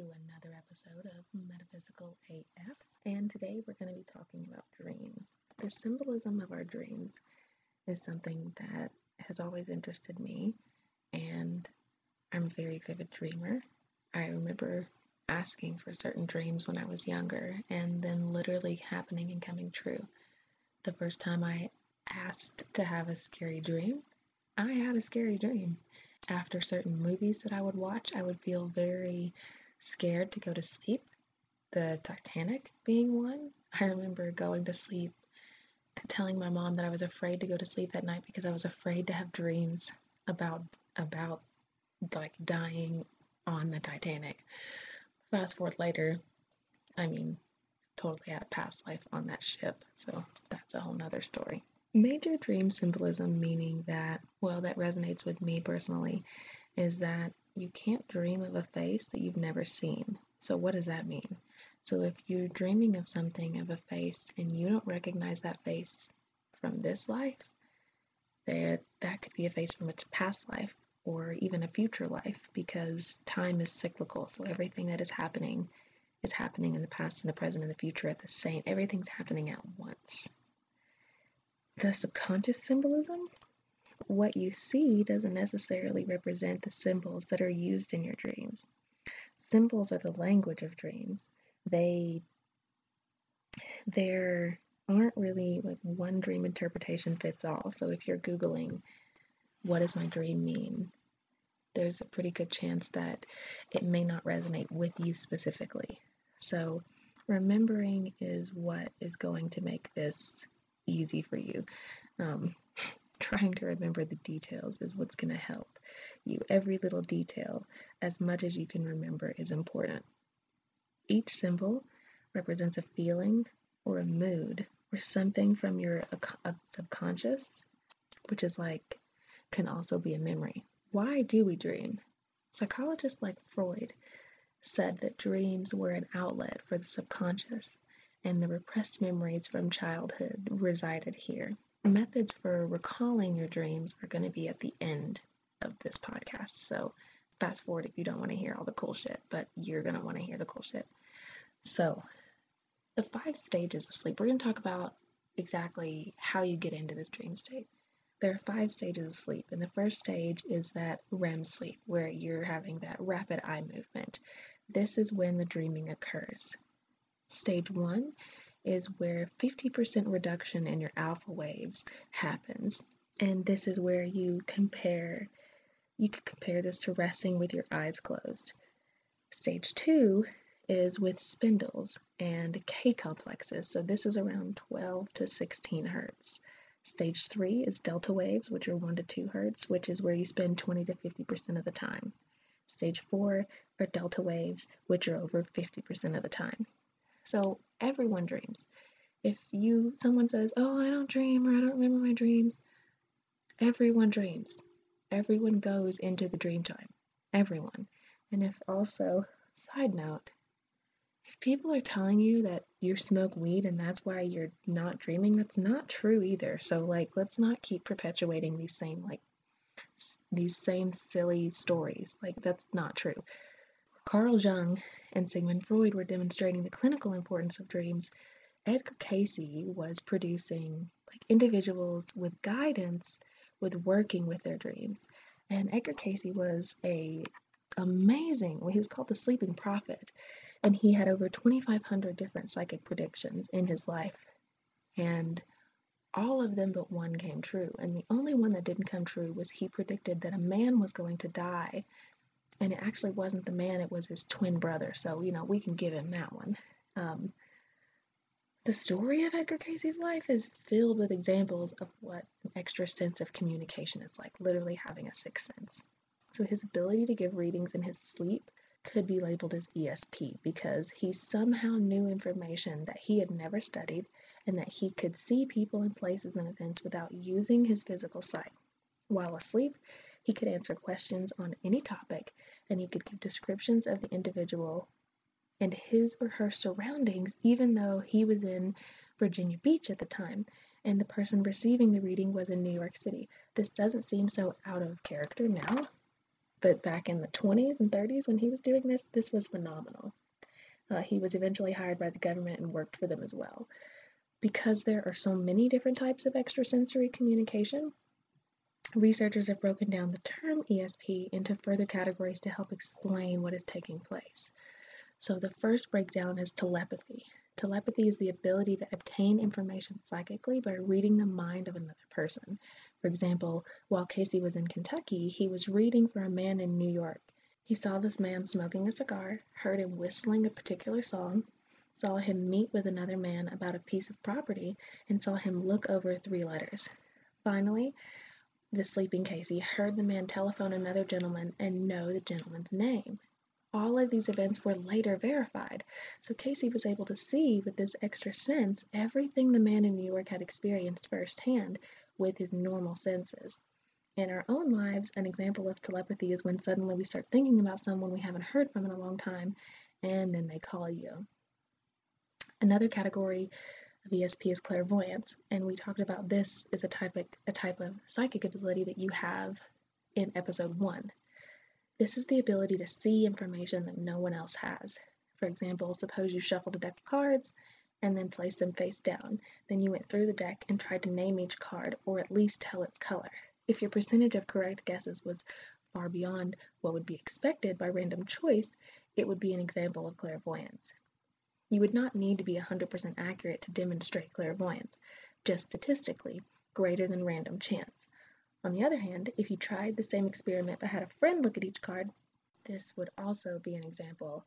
to another episode of Metaphysical AF, and today we're going to be talking about dreams. The symbolism of our dreams is something that has always interested me, and I'm a very vivid dreamer. I remember asking for certain dreams when I was younger and then literally happening and coming true. The first time I asked to have a scary dream, I had a scary dream. After certain movies that I would watch, I would feel very scared to go to sleep. The Titanic being one. I remember going to sleep telling my mom that I was afraid to go to sleep that night because I was afraid to have dreams about about like dying on the Titanic. Fast forward later, I mean, totally had a past life on that ship, so that's a whole nother story. Major dream symbolism, meaning that, well, that resonates with me personally, is that you can't dream of a face that you've never seen. So, what does that mean? So, if you're dreaming of something, of a face, and you don't recognize that face from this life, there that could be a face from a past life or even a future life because time is cyclical. So everything that is happening is happening in the past and the present and the future at the same. Everything's happening at once. The subconscious symbolism, what you see doesn't necessarily represent the symbols that are used in your dreams. Symbols are the language of dreams. They there aren't really like one dream interpretation fits all. So if you're googling what does my dream mean? There's a pretty good chance that it may not resonate with you specifically. So, remembering is what is going to make this easy for you. Um, trying to remember the details is what's going to help you. Every little detail, as much as you can remember, is important. Each symbol represents a feeling or a mood or something from your uh, subconscious, which is like can also be a memory. Why do we dream? Psychologists like Freud said that dreams were an outlet for the subconscious, and the repressed memories from childhood resided here. Methods for recalling your dreams are going to be at the end of this podcast. So, fast forward if you don't want to hear all the cool shit, but you're going to want to hear the cool shit. So, the five stages of sleep, we're going to talk about exactly how you get into this dream state. There are five stages of sleep, and the first stage is that REM sleep, where you're having that rapid eye movement. This is when the dreaming occurs. Stage one is where 50% reduction in your alpha waves happens, and this is where you compare. You could compare this to resting with your eyes closed. Stage two is with spindles and K complexes, so this is around 12 to 16 hertz. Stage three is delta waves, which are 1 to 2 hertz, which is where you spend 20 to 50% of the time. Stage four are delta waves, which are over 50% of the time. So everyone dreams. If you someone says, "Oh, I don't dream," or "I don't remember my dreams," everyone dreams. Everyone goes into the dream time. Everyone. And if also, side note, if people are telling you that you smoke weed and that's why you're not dreaming, that's not true either. So like let's not keep perpetuating these same like these same silly stories. Like that's not true. Carl Jung and Sigmund Freud were demonstrating the clinical importance of dreams. Edgar Cayce was producing like individuals with guidance with working with their dreams. And Edgar Cayce was a amazing, well, he was called the sleeping prophet and he had over 2,500 different psychic predictions in his life. And all of them but one came true. And the only one that didn't come true was he predicted that a man was going to die. And it actually wasn't the man, it was his twin brother. So, you know, we can give him that one. Um, the story of Edgar Cayce's life is filled with examples of what an extra sense of communication is like, literally having a sixth sense. So, his ability to give readings in his sleep could be labeled as ESP because he somehow knew information that he had never studied and that he could see people and places and events without using his physical sight. While asleep, he could answer questions on any topic and he could give descriptions of the individual and his or her surroundings, even though he was in Virginia Beach at the time and the person receiving the reading was in New York City. This doesn't seem so out of character now but back in the 20s and 30s when he was doing this, this was phenomenal. Uh, he was eventually hired by the government and worked for them as well. Because there are so many different types of extrasensory communication, researchers have broken down the term ESP into further categories to help explain what is taking place. So the first breakdown is telepathy. Telepathy is the ability to obtain information psychically by reading the mind of another person. For example, while Cayce was in Kentucky, he was reading for a man in New York. He saw this man smoking a cigar, heard him whistling a particular song, saw him meet with another man about a piece of property, and saw him look over three letters. Finally, the sleeping Cayce heard the man telephone another gentleman and know the gentleman's name. All of these events were later verified, so Cayce was able to see with this extra sense everything the man in New York had experienced firsthand with his normal senses. In our own lives, an example of telepathy is when suddenly we start thinking about someone we haven't heard from in a long time and then they call you. Another category of ESP is clairvoyance, and we talked about this is a type of, a type of psychic ability that you have in episode one. This is the ability to see information that no one else has. For example, suppose you shuffled a deck of cards and then placed them face down. Then you went through the deck and tried to name each card, or at least tell its color. If your percentage of correct guesses was far beyond what would be expected by random choice, it would be an example of clairvoyance. You would not need to be 100% accurate to demonstrate clairvoyance, just statistically greater than random chance. On the other hand, if you tried the same experiment but had a friend look at each card, this would also be an example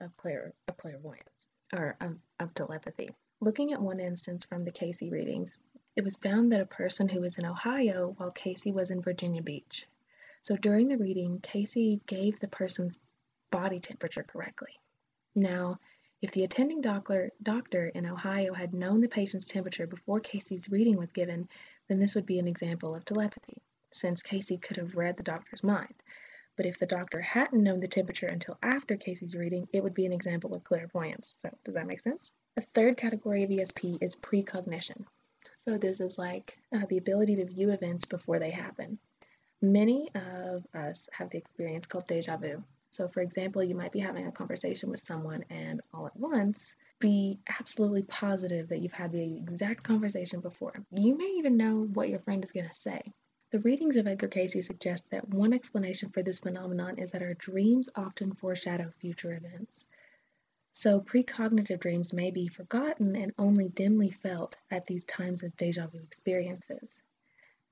of, clair- of clairvoyance or um, of telepathy. Looking at one instance from the Cayce readings, it was found that a person who was in Ohio while Cayce was in Virginia Beach. So during the reading, Cayce gave the person's body temperature correctly. Now, if the attending doctor, doctor in Ohio had known the patient's temperature before Cayce's reading was given, then this would be an example of telepathy, since Cayce could have read the doctor's mind. But if the doctor hadn't known the temperature until after Cayce's reading, it would be an example of clairvoyance. So, does that make sense? A third category of ESP is precognition. So, this is like uh, the ability to view events before they happen. Many of us have the experience called deja vu. So, for example, you might be having a conversation with someone and all at once be absolutely positive that you've had the exact conversation before. You may even know what your friend is going to say. The readings of Edgar Cayce suggest that one explanation for this phenomenon is that our dreams often foreshadow future events. So, precognitive dreams may be forgotten and only dimly felt at these times as deja vu experiences.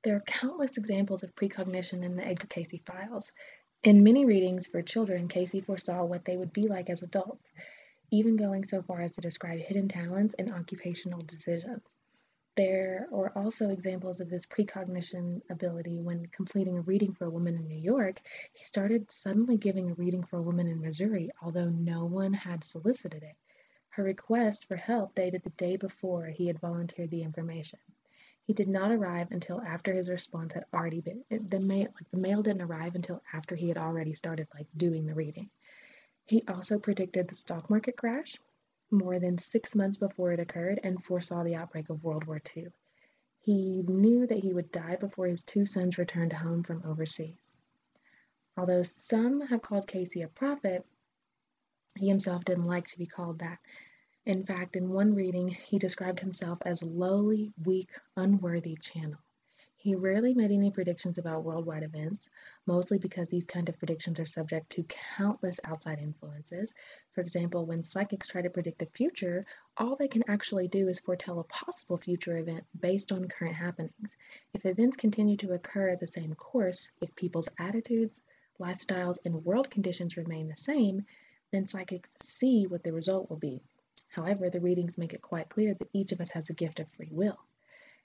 There are countless examples of precognition in the Edgar Cayce files. In many readings for children, Cayce foresaw what they would be like as adults, even going so far as to describe hidden talents and occupational decisions. There are also examples of this precognition ability when completing a reading for a woman in New York. He started suddenly giving a reading for a woman in Missouri, although no one had solicited it. Her request for help dated the day before he had volunteered the information. He did not arrive until after his response had already been the mail like the mail didn't arrive until after he had already started like doing the reading. He also predicted the stock market crash, more than six months before it occurred and foresaw the outbreak of World War II. He knew that he would die before his two sons returned home from overseas. Although some have called Cayce a prophet, he himself didn't like to be called that. In fact, in one reading, he described himself as lowly, weak, unworthy channel. He rarely made any predictions about worldwide events, mostly because these kind of predictions are subject to countless outside influences. For example, when psychics try to predict the future, all they can actually do is foretell a possible future event based on current happenings. If events continue to occur at the same course, if people's attitudes, lifestyles, and world conditions remain the same, then psychics see what the result will be. However, the readings make it quite clear that each of us has a gift of free will.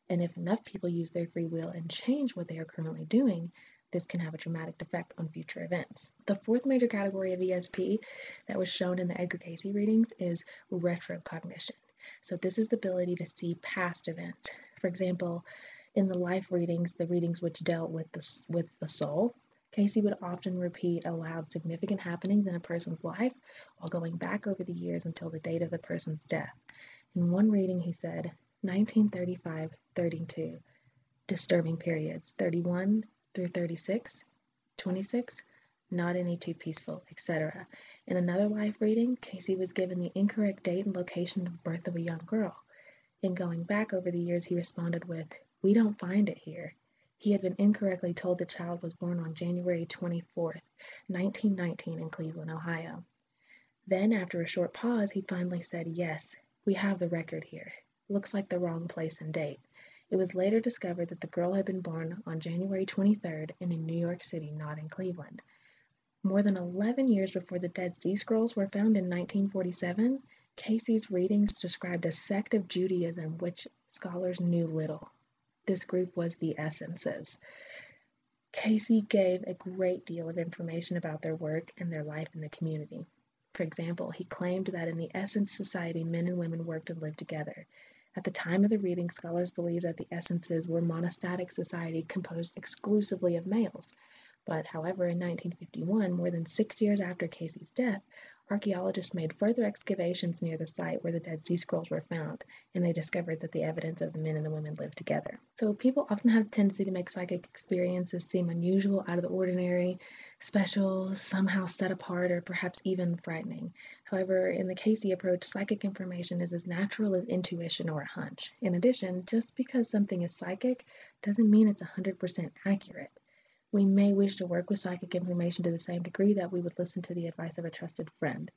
And if enough people use their free will and change what they are currently doing, this can have a dramatic effect on future events. The fourth major category of ESP that was shown in the Edgar Cayce readings is retrocognition. So this is the ability to see past events. For example, in the life readings, the readings which dealt with the, with the soul, Cayce would often repeat aloud significant happenings in a person's life while going back over the years until the date of the person's death. In one reading, he said, 1935 32, disturbing periods 31 through 36, 26, not any too peaceful, etc. In another life reading, Cayce was given the incorrect date and location of birth of a young girl. In going back over the years, he responded with, We don't find it here. He had been incorrectly told the child was born on January 24, 1919, in Cleveland, Ohio. Then, after a short pause, he finally said, Yes, we have the record here. Looks like the wrong place and date. It was later discovered that the girl had been born on January 23rd and in New York City, not in Cleveland. More than 11 years before the Dead Sea Scrolls were found in 1947, Cayce's readings described a sect of Judaism which scholars knew little. This group was the Essenes. Cayce gave a great deal of information about their work and their life in the community. For example, he claimed that in the Essene Society, men and women worked and lived together. At the time of the reading, scholars believed that the Essenes were monastic society composed exclusively of males. But, however, in 1951, more than six years after Cayce's death, archaeologists made further excavations near the site where the Dead Sea Scrolls were found, and they discovered that the evidence of the men and the women lived together. So people often have a tendency to make psychic experiences seem unusual, out of the ordinary, special, somehow set apart, or perhaps even frightening. However, in the Cayce approach, psychic information is as natural as intuition or a hunch. In addition, just because something is psychic doesn't mean it's 100% accurate. We may wish to work with psychic information to the same degree that we would listen to the advice of a trusted friend.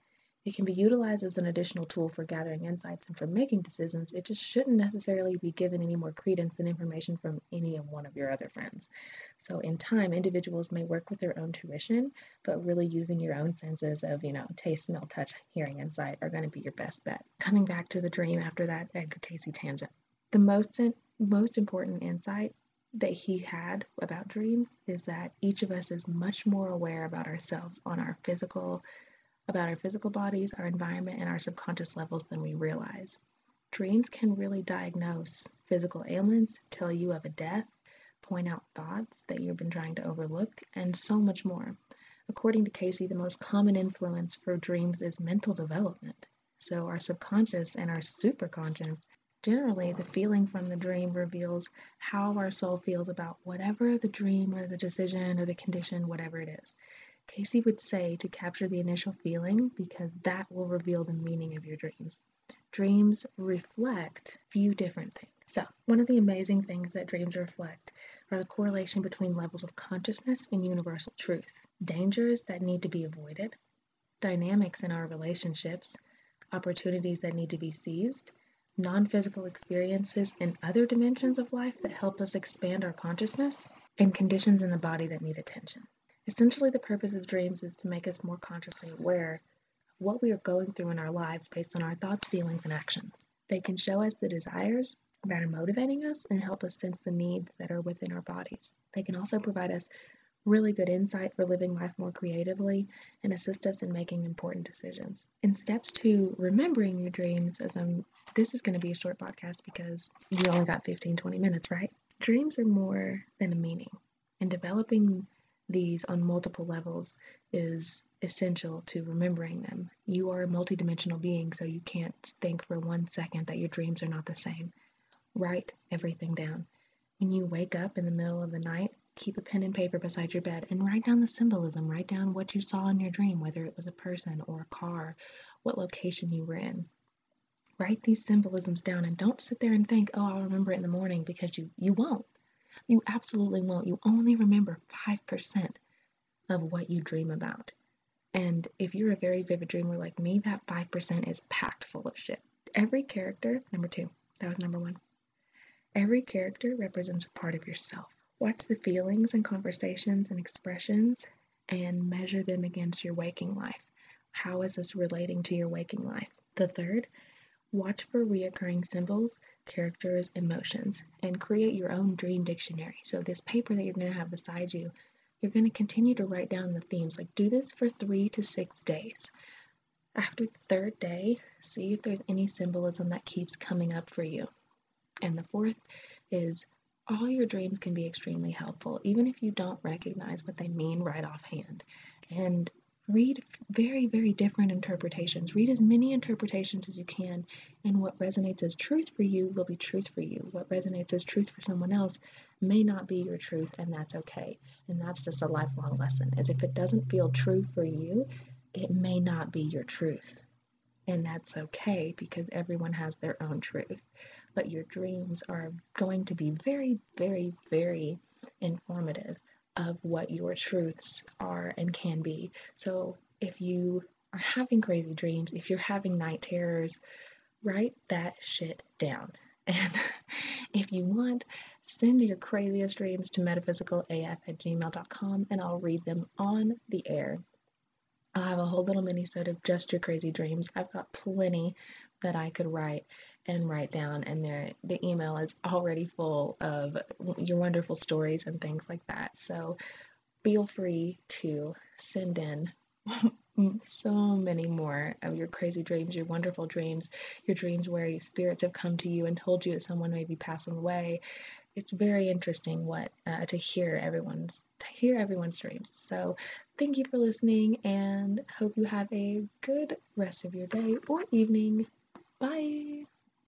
It can be utilized as an additional tool for gathering insights and for making decisions. It just shouldn't necessarily be given any more credence than information from any of one of your other friends. So in time, individuals may work with their own tuition, but really using your own senses of, you know, taste, smell, touch, hearing, and sight are going to be your best bet. Coming back to the dream after that Edgar Cayce tangent. The most most important insight that he had about dreams is that each of us is much more aware about ourselves on our physical about our physical bodies, our environment, and our subconscious levels than we realize. Dreams can really diagnose physical ailments, tell you of a death, point out thoughts that you've been trying to overlook, and so much more. According to Cayce, the most common influence for dreams is mental development. So, our subconscious and our superconscious Generally, the feeling from the dream reveals how our soul feels about whatever the dream or the decision or the condition, whatever it is. Cayce would say to capture the initial feeling because that will reveal the meaning of your dreams. Dreams reflect few different things. So, one of the amazing things that dreams reflect are the correlation between levels of consciousness and universal truth, dangers that need to be avoided, dynamics in our relationships, opportunities that need to be seized, non physical experiences in other dimensions of life that help us expand our consciousness, and conditions in the body that need attention. Essentially, the purpose of dreams is to make us more consciously aware of what we are going through in our lives based on our thoughts, feelings, and actions. They can show us the desires that are motivating us and help us sense the needs that are within our bodies. They can also provide us really good insight for living life more creatively and assist us in making important decisions. In steps to remembering your dreams, as I'm this is going to be a short podcast because you only got 15 20 minutes, right? Dreams are more than a meaning, and developing these on multiple levels is essential to remembering them. You are a multidimensional being, so you can't think for one second that your dreams are not the same. Write everything down. When you wake up in the middle of the night, keep a pen and paper beside your bed and write down the symbolism. Write down what you saw in your dream, whether it was a person or a car, what location you were in. Write these symbolisms down and don't sit there and think, oh, I'll remember it in the morning because you, you won't. You absolutely won't. You only remember 5% of what you dream about. And if you're a very vivid dreamer like me, that 5% is packed full of shit. Every character, number two, that was number one. Every character represents a part of yourself. Watch the feelings and conversations and expressions and measure them against your waking life. How is this relating to your waking life? The third, watch for reoccurring symbols, characters, emotions, and create your own dream dictionary. So, this paper that you're going to have beside you you're going to continue to write down the themes. Like do this for three to six days. After the third day, see if there's any symbolism that keeps coming up for you. And the fourth is all your dreams can be extremely helpful, even if you don't recognize what they mean right offhand. And read very, very different interpretations. Read as many interpretations as you can, and what resonates as truth for you will be truth for you. What resonates as truth for someone else may not be your truth, and that's okay. And that's just a lifelong lesson. As if it doesn't feel true for you, it may not be your truth. And that's okay because everyone has their own truth. But your dreams are going to be very, very, very informative of what your truths are and can be. So if you are having crazy dreams, if you're having night terrors, write that shit down. And if you want, send your craziest dreams to metaphysicalaf at gmail.com and I'll read them on the air. I'll have a whole little mini set of just your crazy dreams. I've got plenty that I could write and write down, and there the email is already full of your wonderful stories and things like that. So feel free to send in so many more of your crazy dreams, your wonderful dreams, your dreams where your spirits have come to you and told you that someone may be passing away. It's very interesting what uh, to hear everyone's to hear everyone's dreams. So thank you for listening and hope you have a good rest of your day or evening. Bye.